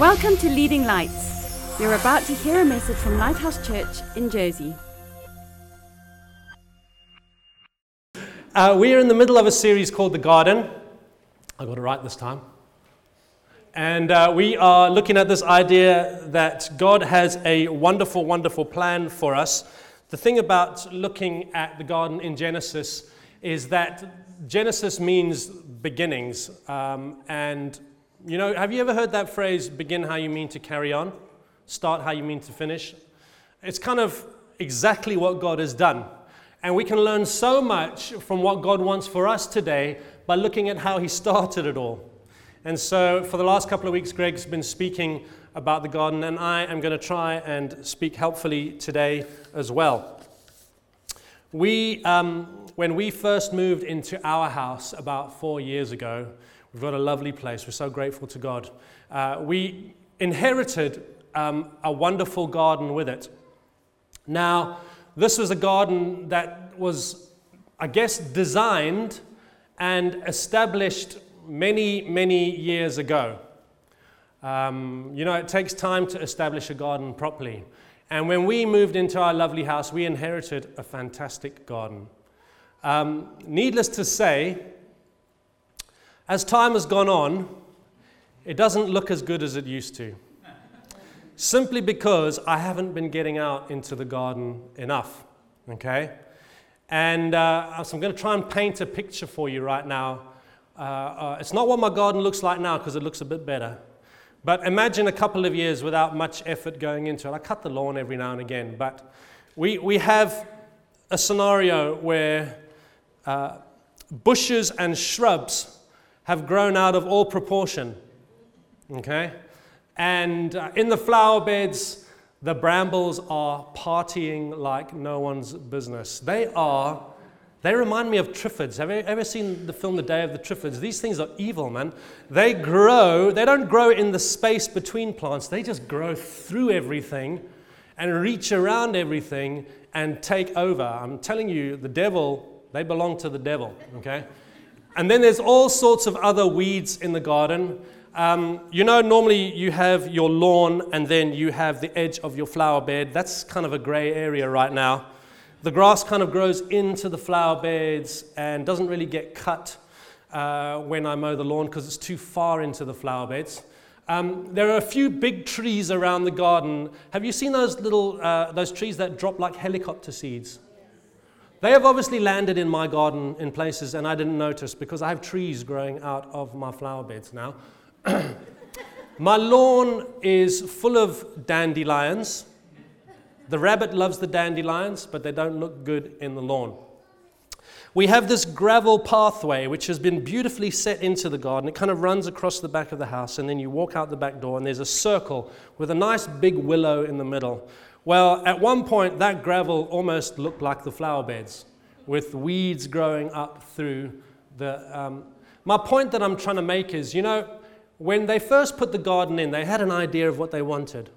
Welcome to Leading Lights. You're about to hear a message from Lighthouse Church in Jersey. Uh, we are in the middle of a series called The Garden. I got it right this time. And uh, we are looking at this idea that God has a wonderful, wonderful plan for us. The thing about looking at the garden in Genesis is that Genesis means beginnings. Um, and you know, have you ever heard that phrase, begin how you mean to carry on? Start how you mean to finish? It's kind of exactly what God has done. And we can learn so much from what God wants for us today by looking at how He started it all. And so, for the last couple of weeks, Greg's been speaking about the garden, and I am going to try and speak helpfully today as well. We, um, when we first moved into our house about four years ago, We've got a lovely place. We're so grateful to God. Uh, we inherited um, a wonderful garden with it. Now, this was a garden that was, I guess, designed and established many, many years ago. Um, you know, it takes time to establish a garden properly. And when we moved into our lovely house, we inherited a fantastic garden. Um, needless to say, as time has gone on, it doesn't look as good as it used to. Simply because I haven't been getting out into the garden enough. Okay? And uh, so I'm going to try and paint a picture for you right now. Uh, uh, it's not what my garden looks like now because it looks a bit better. But imagine a couple of years without much effort going into it. I cut the lawn every now and again, but we, we have a scenario where bushes and shrubs have grown out of all proportion. Okay? And uh, in the flower beds, the brambles are partying like no one's business. They are, they remind me of Triffids. Have you ever seen the film The Day of the Triffids? These things are evil, man. They grow, they don't grow in the space between plants, they just grow through everything and reach around everything and take over. I'm telling you, the devil, they belong to the devil, okay? And then there's all sorts of other weeds in the garden. Um, you know, normally you have your lawn and then you have the edge of your flower bed. That's kind of a gray area right now. The grass kind of grows into the flower beds and doesn't really get cut uh, when I mow the lawn because it's too far into the flower beds. Um, there are a few big trees around the garden. Have you seen those little uh, those trees that drop like helicopter seeds? They have obviously landed in my garden in places, and I didn't notice because I have trees growing out of my flower beds now. my lawn is full of dandelions. The rabbit loves the dandelions, but they don't look good in the lawn. We have this gravel pathway which has been beautifully set into the garden. It kind of runs across the back of the house, and then you walk out the back door, and there's a circle with a nice big willow in the middle. Well, at one point, that gravel almost looked like the flower beds with weeds growing up through the. Um, my point that I'm trying to make is you know, when they first put the garden in, they had an idea of what they wanted.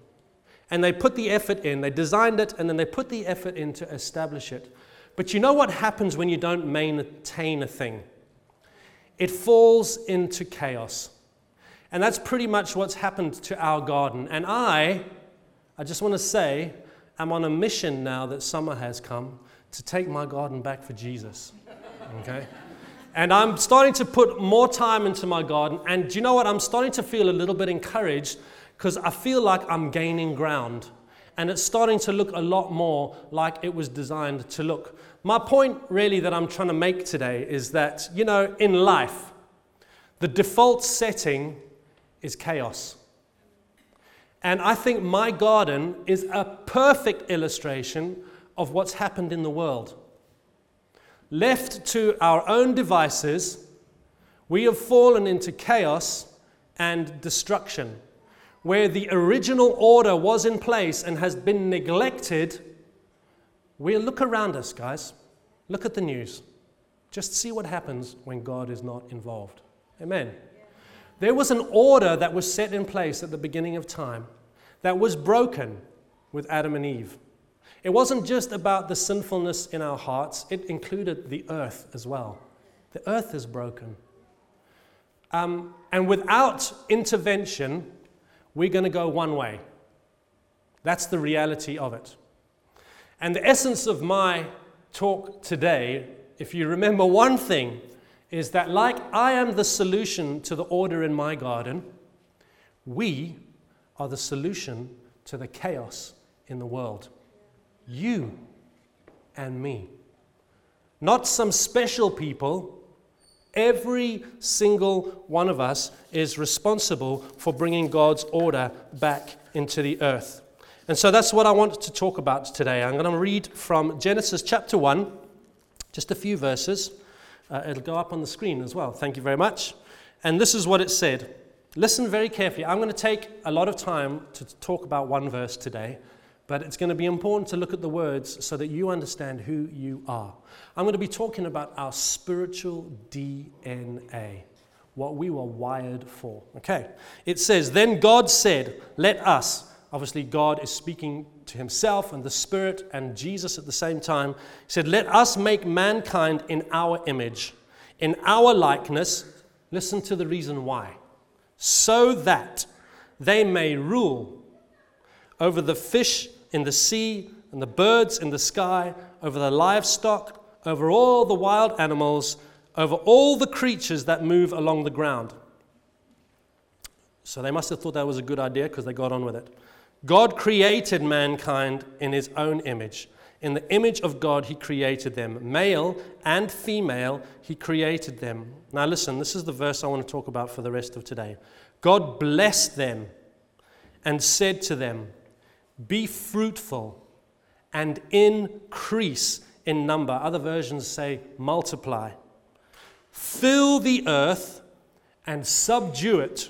And they put the effort in, they designed it, and then they put the effort in to establish it. But you know what happens when you don't maintain a thing? It falls into chaos. And that's pretty much what's happened to our garden. And I, I just want to say, I'm on a mission now that summer has come to take my garden back for Jesus. Okay? And I'm starting to put more time into my garden. And do you know what? I'm starting to feel a little bit encouraged because I feel like I'm gaining ground. And it's starting to look a lot more like it was designed to look. My point, really, that I'm trying to make today is that, you know, in life, the default setting is chaos. And I think my garden is a perfect illustration of what's happened in the world. Left to our own devices, we have fallen into chaos and destruction. Where the original order was in place and has been neglected, we look around us, guys. Look at the news. Just see what happens when God is not involved. Amen. There was an order that was set in place at the beginning of time that was broken with Adam and Eve. It wasn't just about the sinfulness in our hearts, it included the earth as well. The earth is broken. Um, and without intervention, we're going to go one way. That's the reality of it. And the essence of my talk today, if you remember one thing, is that like I am the solution to the order in my garden, we are the solution to the chaos in the world. You and me. Not some special people. Every single one of us is responsible for bringing God's order back into the earth. And so that's what I want to talk about today. I'm going to read from Genesis chapter 1, just a few verses. Uh, it'll go up on the screen as well. Thank you very much. And this is what it said. Listen very carefully. I'm going to take a lot of time to talk about one verse today, but it's going to be important to look at the words so that you understand who you are. I'm going to be talking about our spiritual DNA, what we were wired for. Okay. It says, Then God said, Let us Obviously, God is speaking to himself and the Spirit and Jesus at the same time. He said, Let us make mankind in our image, in our likeness. Listen to the reason why. So that they may rule over the fish in the sea and the birds in the sky, over the livestock, over all the wild animals, over all the creatures that move along the ground. So they must have thought that was a good idea because they got on with it. God created mankind in his own image. In the image of God, he created them. Male and female, he created them. Now, listen, this is the verse I want to talk about for the rest of today. God blessed them and said to them, Be fruitful and increase in number. Other versions say multiply. Fill the earth and subdue it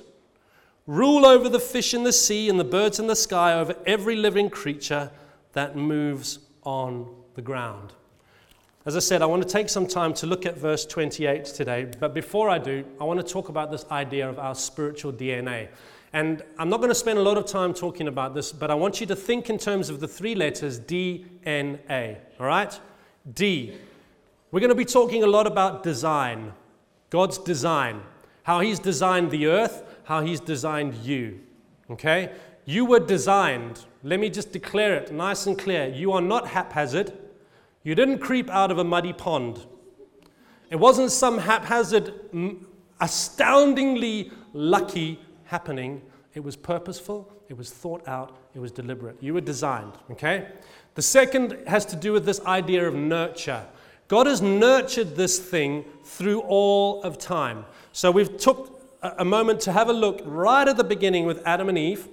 Rule over the fish in the sea and the birds in the sky, over every living creature that moves on the ground. As I said, I want to take some time to look at verse 28 today, but before I do, I want to talk about this idea of our spiritual DNA. And I'm not going to spend a lot of time talking about this, but I want you to think in terms of the three letters DNA, all right? D. We're going to be talking a lot about design, God's design, how He's designed the earth, how He's designed you. Okay? You were designed, let me just declare it nice and clear. You are not haphazard. You didn't creep out of a muddy pond. It wasn't some haphazard, astoundingly lucky happening. It was purposeful, it was thought out, it was deliberate. You were designed, okay? The second has to do with this idea of nurture. God has nurtured this thing through all of time. So we've took a moment to have a look right at the beginning with Adam and Eve.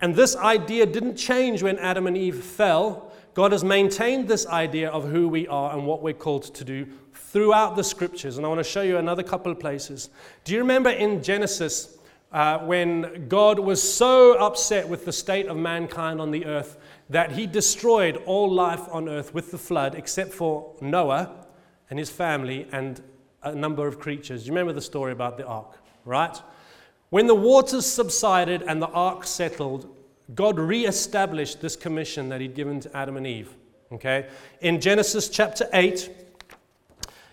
And this idea didn't change when Adam and Eve fell. God has maintained this idea of who we are and what we're called to do throughout the scriptures. And I want to show you another couple of places. Do you remember in Genesis uh, when God was so upset with the state of mankind on the earth that he destroyed all life on earth with the flood except for Noah and his family and a number of creatures. You remember the story about the ark, right? When the waters subsided and the ark settled, God re-established this commission that He'd given to Adam and Eve. Okay, in Genesis chapter eight,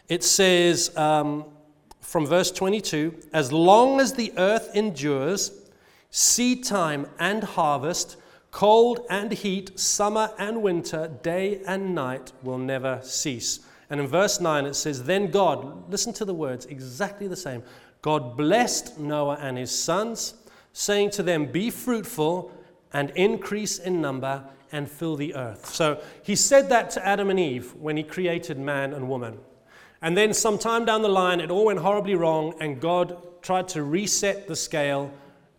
it says um, from verse 22: "As long as the earth endures, seed time and harvest, cold and heat, summer and winter, day and night will never cease." And in verse 9 it says, Then God, listen to the words, exactly the same. God blessed Noah and his sons, saying to them, Be fruitful and increase in number and fill the earth. So he said that to Adam and Eve when he created man and woman. And then sometime down the line, it all went horribly wrong, and God tried to reset the scale.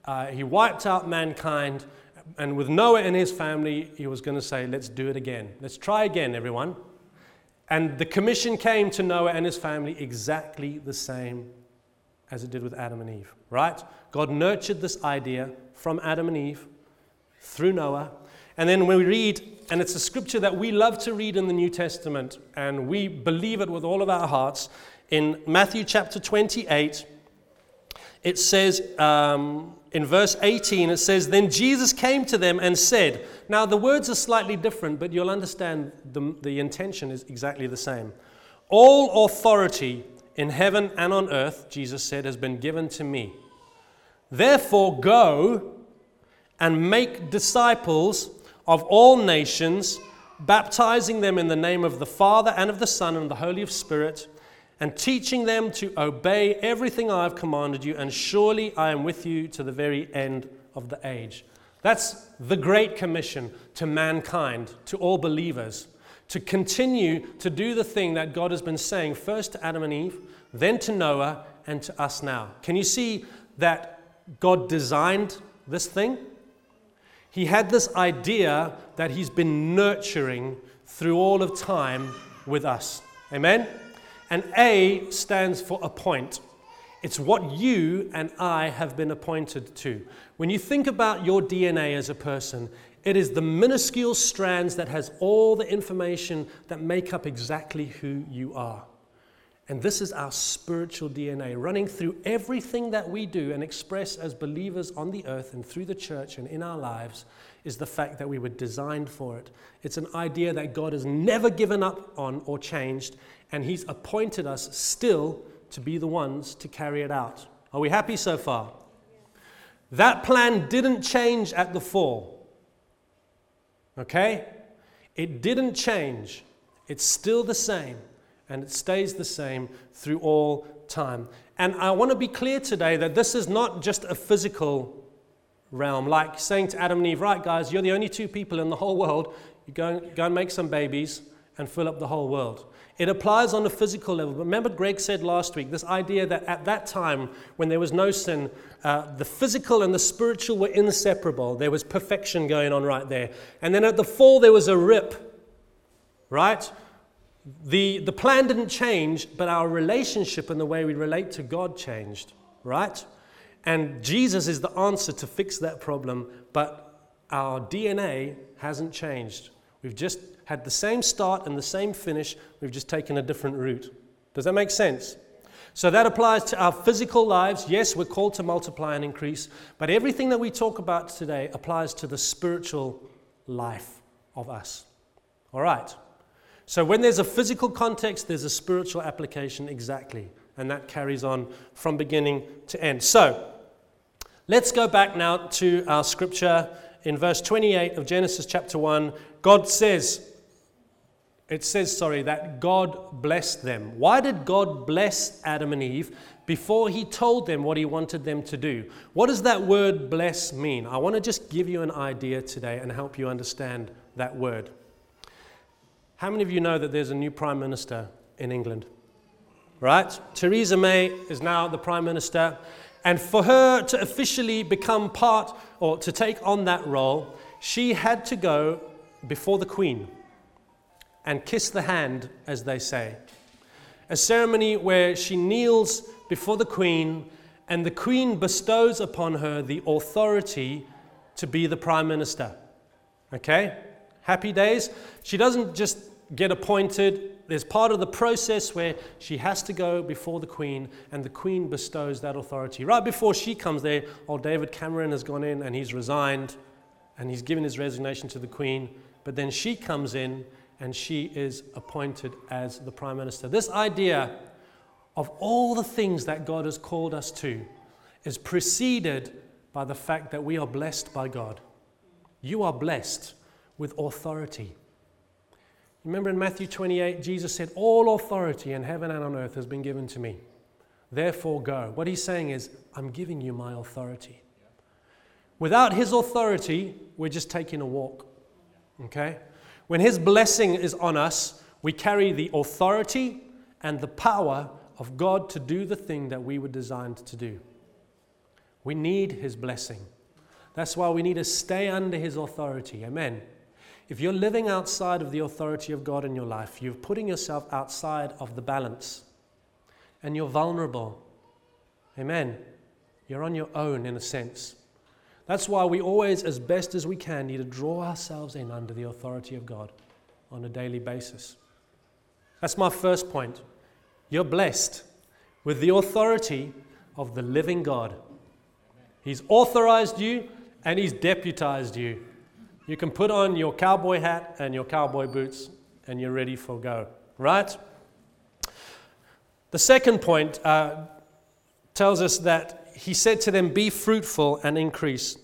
Uh, he wiped out mankind, and with Noah and his family, he was going to say, Let's do it again. Let's try again, everyone. And the commission came to Noah and his family exactly the same as it did with Adam and Eve, right? God nurtured this idea from Adam and Eve through Noah. And then when we read, and it's a scripture that we love to read in the New Testament, and we believe it with all of our hearts, in Matthew chapter 28, it says um, in verse 18, it says, Then Jesus came to them and said, Now the words are slightly different, but you'll understand the, the intention is exactly the same. All authority in heaven and on earth, Jesus said, has been given to me. Therefore, go and make disciples of all nations, baptizing them in the name of the Father and of the Son and the Holy Spirit, and teaching them to obey everything I have commanded you, and surely I am with you to the very end of the age. That's the Great Commission to mankind, to all believers, to continue to do the thing that God has been saying first to Adam and Eve, then to Noah, and to us now. Can you see that God designed this thing? He had this idea that He's been nurturing through all of time with us. Amen? And A stands for appoint. It's what you and I have been appointed to. When you think about your DNA as a person, it is the minuscule strands that has all the information that make up exactly who you are. And this is our spiritual DNA running through everything that we do and express as believers on the earth and through the church and in our lives is the fact that we were designed for it. It's an idea that God has never given up on or changed, and He's appointed us still to be the ones to carry it out. Are we happy so far? That plan didn't change at the fall. Okay? It didn't change. It's still the same and it stays the same through all time. And I want to be clear today that this is not just a physical realm, like saying to Adam and Eve, right, guys, you're the only two people in the whole world. You go go and make some babies and fill up the whole world. It applies on a physical level. But remember, Greg said last week this idea that at that time, when there was no sin, uh, the physical and the spiritual were inseparable. There was perfection going on right there. And then at the fall, there was a rip, right? the, the plan didn't change, but our relationship and the way we relate to God changed, right? And Jesus is the answer to fix that problem, but our DNA hasn't changed. We've just had the same start and the same finish, we've just taken a different route. Does that make sense? So that applies to our physical lives. Yes, we're called to multiply and increase, but everything that we talk about today applies to the spiritual life of us. All right. So when there's a physical context, there's a spiritual application exactly. And that carries on from beginning to end. So let's go back now to our scripture in verse 28 of Genesis chapter 1. God says, it says, sorry, that God blessed them. Why did God bless Adam and Eve before he told them what he wanted them to do? What does that word bless mean? I want to just give you an idea today and help you understand that word. How many of you know that there's a new Prime Minister in England? Right? Theresa May is now the Prime Minister. And for her to officially become part or to take on that role, she had to go before the Queen and kiss the hand, as they say. A ceremony where she kneels before the Queen and the Queen bestows upon her the authority to be the Prime Minister. Okay? Happy days. She doesn't just get appointed. There's part of the process where she has to go before the Queen, and the Queen bestows that authority. Right before she comes there, old David Cameron has gone in and he's resigned, and he's given his resignation to the Queen. But then she comes in and she is appointed as the Prime Minister. This idea of all the things that God has called us to is preceded by the fact that we are blessed by God. You are blessed with authority. Remember in Matthew 28, Jesus said, All authority in heaven and on earth has been given to me. Therefore, go. What he's saying is, I'm giving you my authority. Without his authority, we're just taking a walk. Okay? When his blessing is on us, we carry the authority and the power of God to do the thing that we were designed to do. We need his blessing. That's why we need to stay under his authority. Amen. If you're living outside of the authority of God in your life, you're putting yourself outside of the balance and you're vulnerable. Amen. You're on your own in a sense. That's why we always, as best as we can, need to draw ourselves in under the authority of God on a daily basis. That's my first point. You're blessed with the authority of the living God. He's authorized you and He's deputized you. You can put on your cowboy hat and your cowboy boots and you're ready for go, right? The second point uh, tells us that he said to them, Be fruitful and increase.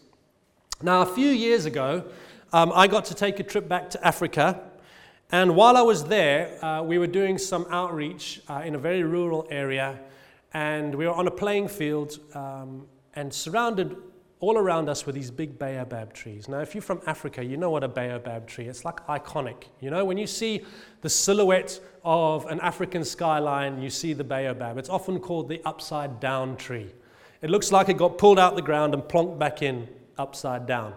Now, a few years ago, um, I got to take a trip back to Africa. And while I was there, uh, we were doing some outreach uh, in a very rural area. And we were on a playing field um, and surrounded all around us were these big baobab trees. Now, if you're from Africa, you know what a baobab tree It's like iconic. You know, when you see the silhouette of an African skyline, you see the baobab. It's often called the upside down tree. It looks like it got pulled out the ground and plonked back in upside down.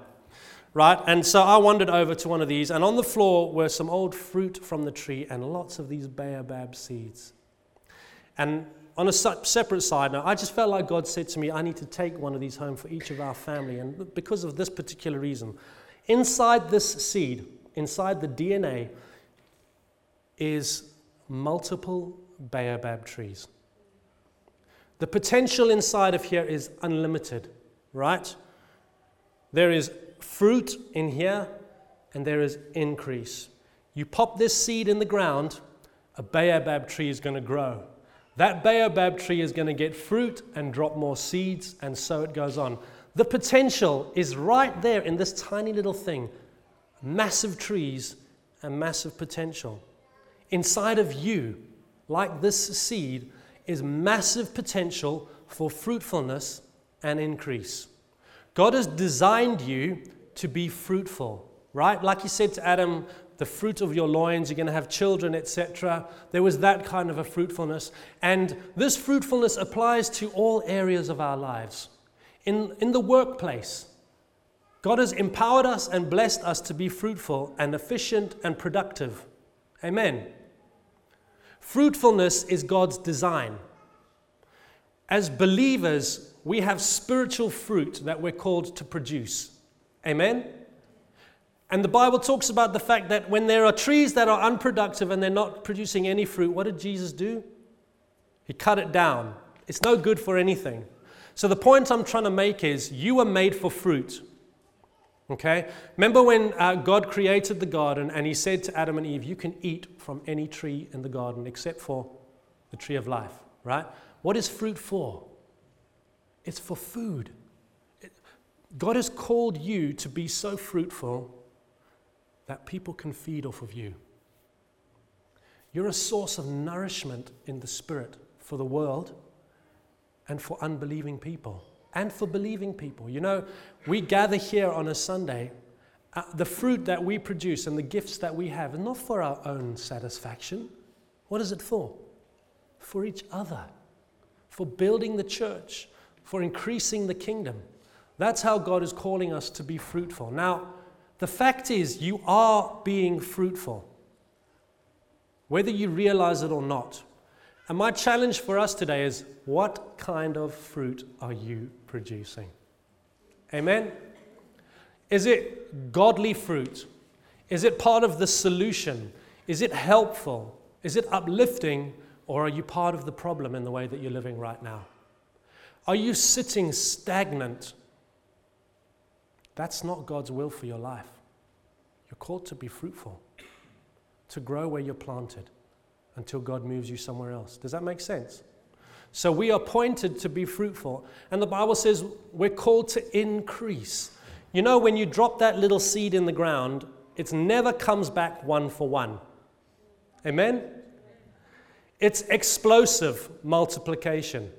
Right? And so I wandered over to one of these, and on the floor were some old fruit from the tree and lots of these baobab seeds. And on a separate side note, I just felt like God said to me, I need to take one of these home for each of our family. And because of this particular reason, inside this seed, inside the DNA, is multiple baobab trees. The potential inside of here is unlimited, right? There is fruit in here and there is increase. You pop this seed in the ground, a baobab tree is going to grow. That baobab tree is going to get fruit and drop more seeds, and so it goes on. The potential is right there in this tiny little thing massive trees and massive potential. Inside of you, like this seed, is massive potential for fruitfulness and increase. God has designed you to be fruitful, right? Like He said to Adam, the fruit of your loins, you're going to have children, etc. There was that kind of a fruitfulness. And this fruitfulness applies to all areas of our lives. In, in the workplace, God has empowered us and blessed us to be fruitful and efficient and productive. Amen. Fruitfulness is God's design. As believers, we have spiritual fruit that we're called to produce. Amen. And the Bible talks about the fact that when there are trees that are unproductive and they're not producing any fruit, what did Jesus do? He cut it down. It's no good for anything. So the point I'm trying to make is you were made for fruit. Okay? Remember when uh, God created the garden and he said to Adam and Eve, You can eat from any tree in the garden except for the tree of life, right? What is fruit for? It's for food. God has called you to be so fruitful that people can feed off of you. You're a source of nourishment in the spirit for the world and for unbelieving people and for believing people. You know, we gather here on a Sunday. Uh, the fruit that we produce and the gifts that we have not for our own satisfaction. What is it for? For each other, for building the church, for increasing the kingdom. That's how God is calling us to be fruitful. Now, the fact is, you are being fruitful, whether you realize it or not. And my challenge for us today is what kind of fruit are you producing? Amen? Is it godly fruit? Is it part of the solution? Is it helpful? Is it uplifting? Or are you part of the problem in the way that you're living right now? Are you sitting stagnant that's not God's will for your life. You're called to be fruitful, to grow where you're planted until God moves you somewhere else. Does that make sense? So we are appointed to be fruitful. And the Bible says we're called to increase. You know, when you drop that little seed in the ground, it never comes back one for one. Amen? It's explosive multiplication.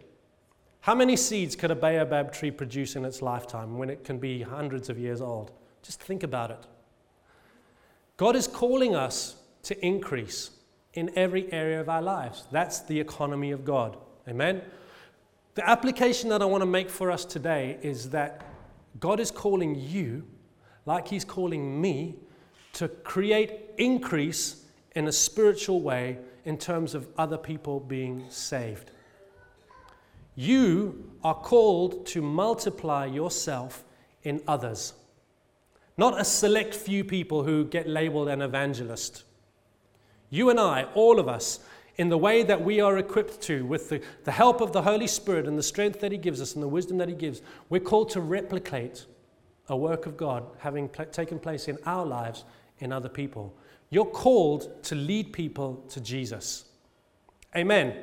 How many seeds could a baobab tree produce in its lifetime when it can be hundreds of years old? Just think about it. God is calling us to increase in every area of our lives. That's the economy of God. Amen? The application that I want to make for us today is that God is calling you, like He's calling me, to create increase in a spiritual way in terms of other people being saved. You are called to multiply yourself in others, not a select few people who get labeled an evangelist. You and I, all of us, in the way that we are equipped to, with the, the help of the Holy Spirit and the strength that He gives us and the wisdom that He gives, we're called to replicate a work of God having pl- taken place in our lives in other people. You're called to lead people to Jesus. Amen.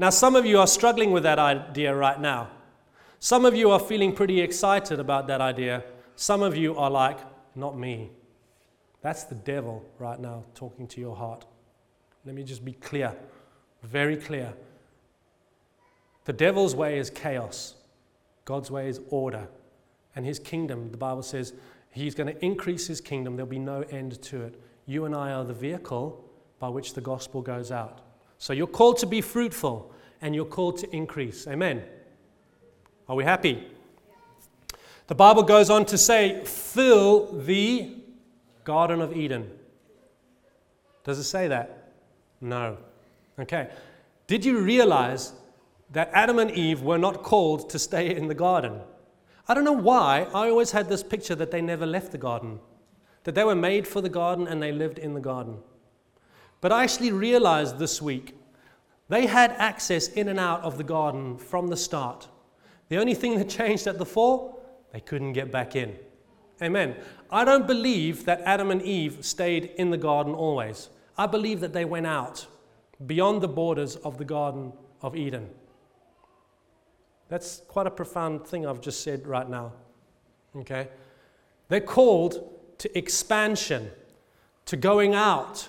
Now, some of you are struggling with that idea right now. Some of you are feeling pretty excited about that idea. Some of you are like, not me. That's the devil right now talking to your heart. Let me just be clear, very clear. The devil's way is chaos, God's way is order. And his kingdom, the Bible says, he's going to increase his kingdom. There'll be no end to it. You and I are the vehicle by which the gospel goes out. So you're called to be fruitful and you're called to increase. Amen. Are we happy? The Bible goes on to say, fill the Garden of Eden. Does it say that? No. Okay. Did you realize that Adam and Eve were not called to stay in the garden? I don't know why. I always had this picture that they never left the garden, that they were made for the garden and they lived in the garden. But I actually realized this week they had access in and out of the garden from the start. The only thing that changed at the fall, they couldn't get back in. Amen. I don't believe that Adam and Eve stayed in the garden always. I believe that they went out beyond the borders of the Garden of Eden. That's quite a profound thing I've just said right now. Okay? They're called to expansion, to going out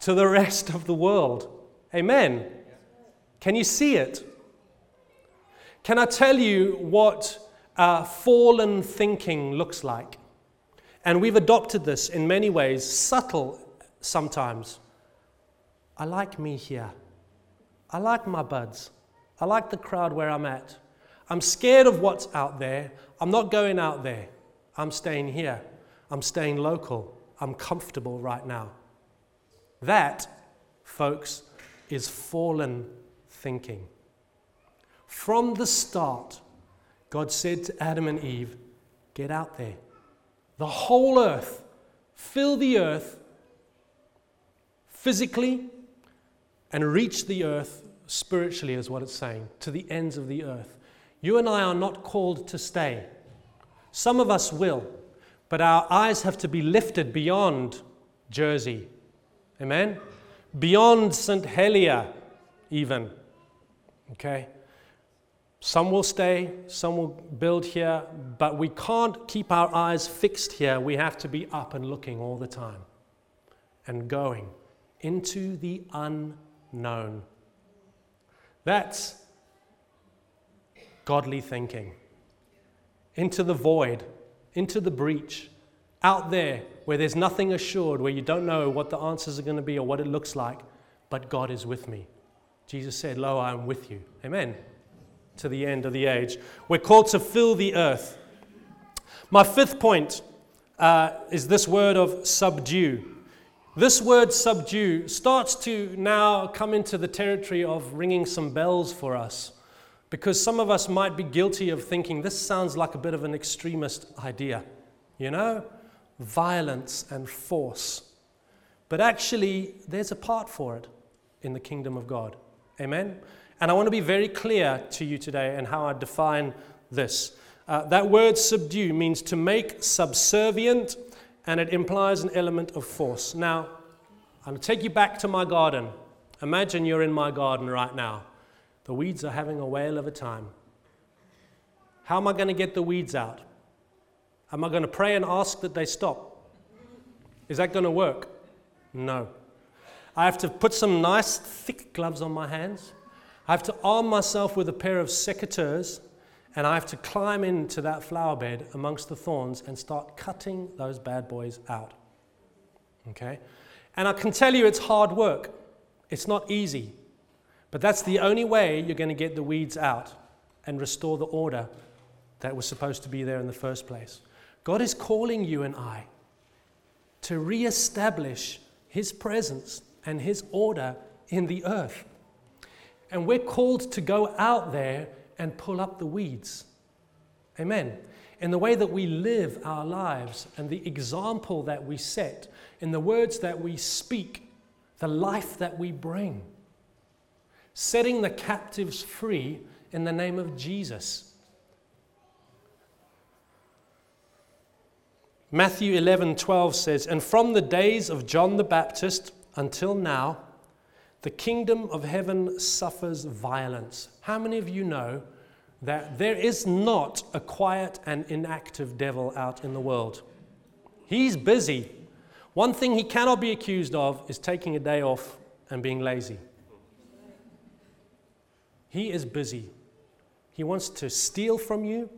to the rest of the world. Amen. Can you see it? Can I tell you what uh, fallen thinking looks like? And we've adopted this in many ways, subtle sometimes. I like me here. I like my buds. I like the crowd where I'm at. I'm scared of what's out there. I'm not going out there. I'm staying here. I'm staying local. I'm comfortable right now. That, folks, is fallen thinking. From the start, God said to Adam and Eve, Get out there. The whole earth, fill the earth physically and reach the earth spiritually, is what it's saying, to the ends of the earth. You and I are not called to stay. Some of us will, but our eyes have to be lifted beyond Jersey. Amen? Beyond St. Helier, even. Okay? Some will stay, some will build here, but we can't keep our eyes fixed here. We have to be up and looking all the time and going into the unknown. That's godly thinking. Into the void, into the breach, out there where there's nothing assured, where you don't know what the answers are going to be or what it looks like, but God is with me. Jesus said, Lo, I am with you. Amen. To the end of the age. We're called to fill the earth. My fifth point uh, is this word of subdue. This word subdue starts to now come into the territory of ringing some bells for us because some of us might be guilty of thinking this sounds like a bit of an extremist idea, you know? Violence and force. But actually, there's a part for it in the kingdom of God. Amen? And I want to be very clear to you today and how I define this. Uh, that word subdue means to make subservient, and it implies an element of force. Now, I'll take you back to my garden. Imagine you're in my garden right now. The weeds are having a whale of a time. How am I going to get the weeds out? Am I going to pray and ask that they stop? Is that going to work? No. I have to put some nice thick gloves on my hands. I have to arm myself with a pair of secateurs and I have to climb into that flower bed amongst the thorns and start cutting those bad boys out. Okay? And I can tell you it's hard work. It's not easy. But that's the only way you're going to get the weeds out and restore the order that was supposed to be there in the first place. God is calling you and I to reestablish His presence and His order in the earth. And we're called to go out there and pull up the weeds. Amen. In the way that we live our lives and the example that we set, in the words that we speak, the life that we bring setting the captives free in the name of Jesus. Matthew 11 12 says, And from the days of John the Baptist until now, the kingdom of heaven suffers violence. How many of you know that there is not a quiet and inactive devil out in the world. He's busy. One thing he cannot be accused of is taking a day off and being lazy. He is busy. He wants to steal from you,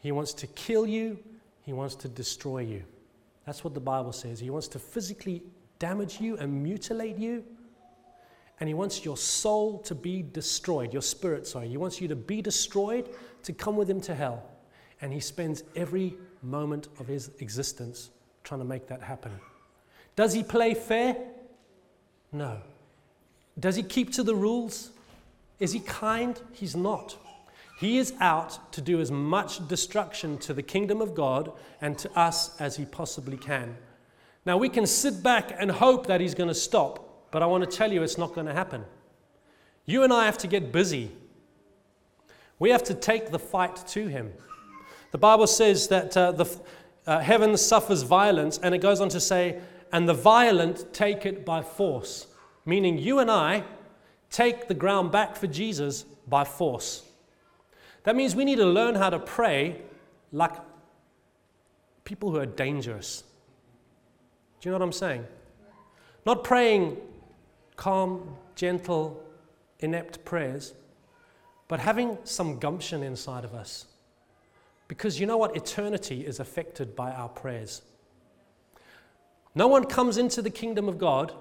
he wants to kill you, he wants to destroy you. That's what the Bible says. He wants to physically damage you and mutilate you. And he wants your soul to be destroyed, your spirit, sorry. He wants you to be destroyed to come with him to hell. And he spends every moment of his existence trying to make that happen. Does he play fair? No. Does he keep to the rules? Is he kind? He's not. He is out to do as much destruction to the kingdom of God and to us as he possibly can. Now, we can sit back and hope that he's going to stop, but I want to tell you it's not going to happen. You and I have to get busy. We have to take the fight to him. The Bible says that uh, the uh, heaven suffers violence, and it goes on to say, and the violent take it by force. Meaning, you and I take the ground back for Jesus by force. That means we need to learn how to pray like people who are dangerous. Do you know what I'm saying? Not praying calm, gentle, inept prayers, but having some gumption inside of us. Because you know what? Eternity is affected by our prayers. No one comes into the kingdom of God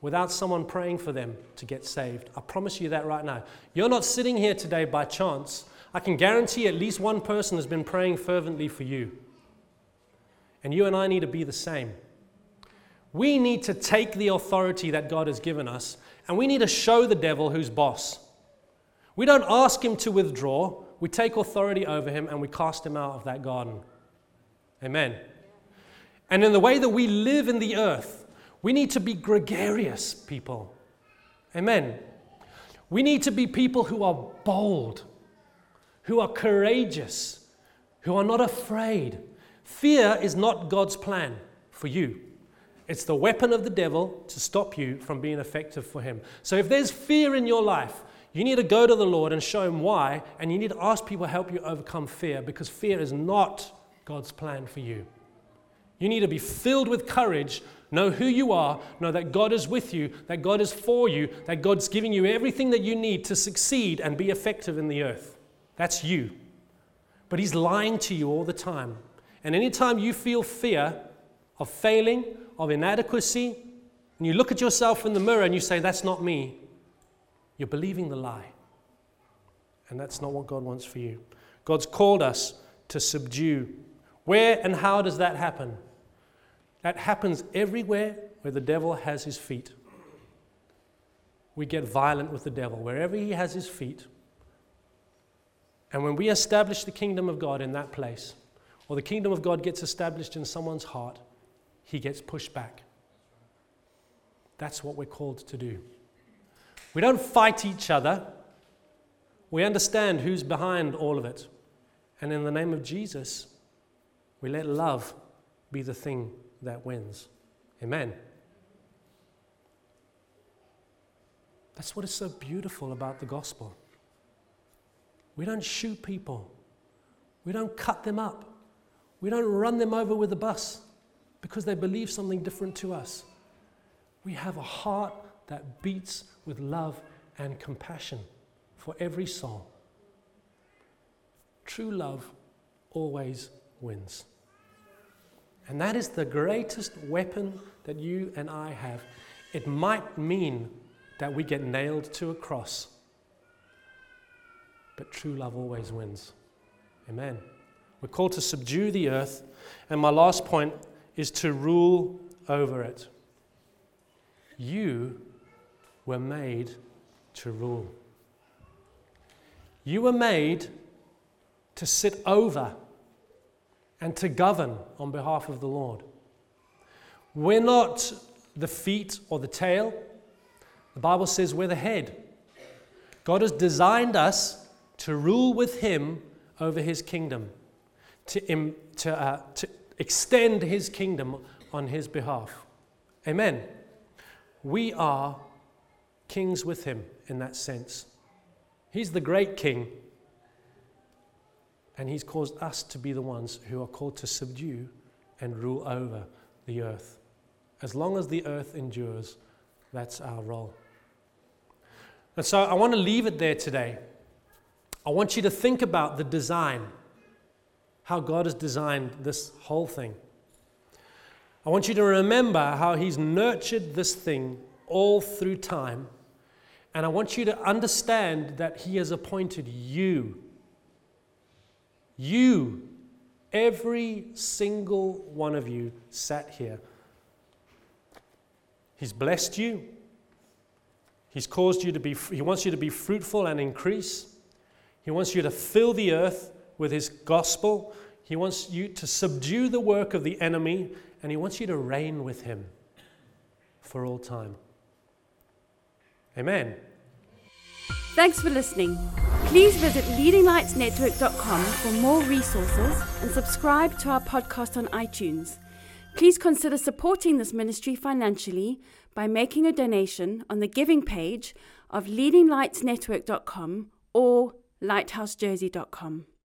without someone praying for them to get saved. I promise you that right now. You're not sitting here today by chance I can guarantee at least one person has been praying fervently for you. And you and I need to be the same. We need to take the authority that God has given us and we need to show the devil who's boss. We don't ask him to withdraw, we take authority over him and we cast him out of that garden. Amen. And in the way that we live in the earth, we need to be gregarious people. Amen. We need to be people who are bold who are courageous, who are not afraid. Fear is not God's plan for you. It's the weapon of the devil to stop you from being effective for him. So if there's fear in your life, you need to go to the Lord and show him why, and you need to ask people to help you overcome fear because fear is not God's plan for you. You need to be filled with courage, know who you are, know that God is with you, that God is for you, that God's giving you everything that you need to succeed and be effective in the earth. That's you. But he's lying to you all the time. And anytime you feel fear of failing, of inadequacy, and you look at yourself in the mirror and you say, That's not me, you're believing the lie. And that's not what God wants for you. God's called us to subdue. Where and how does that happen? That happens everywhere where the devil has his feet. We get violent with the devil. Wherever he has his feet, and when we establish the kingdom of God in that place, or the kingdom of God gets established in someone's heart, he gets pushed back. That's what we're called to do. We don't fight each other. We understand who's behind all of it. And in the name of Jesus, we let love be the thing that wins. Amen. That's what is so beautiful about the gospel. We don't shoot people. We don't cut them up. We don't run them over with a bus because they believe something different to us. We have a heart that beats with love and compassion for every soul. True love always wins. And that is the greatest weapon that you and I have. It might mean that we get nailed to a cross but true love always wins. Amen. We're called to subdue the earth, and my last point is to rule over it. You were made to rule. You were made to sit over and to govern on behalf of the Lord. We're not the feet or the tail. The Bible says we're the head. God has designed us to rule with him over his kingdom, to, Im- to, uh, to extend his kingdom on his behalf. Amen. We are kings with him in that sense. He's the great king, And He's caused us to be the ones who are called to subdue and rule over the earth. As long as the earth endures, that's our role. And so I want to leave it there today. I want you to think about the design, how God has designed this whole thing. I want you to remember how He's nurtured this thing all through time. And I want you to understand that He has appointed you. You, every single one of you, sat here. He's blessed you. He's caused you to be, He wants you to be fruitful and increase. He wants you to fill the earth with His gospel. He wants you to subdue the work of the enemy, and He wants you to reign with Him for all time. Amen. Thanks for listening. Please visit leadinglightsnetwork.com for more resources and subscribe to our podcast on iTunes. Please consider supporting this ministry financially by making a donation on the giving page of leadinglightsnetwork.com or lighthousejersey.com.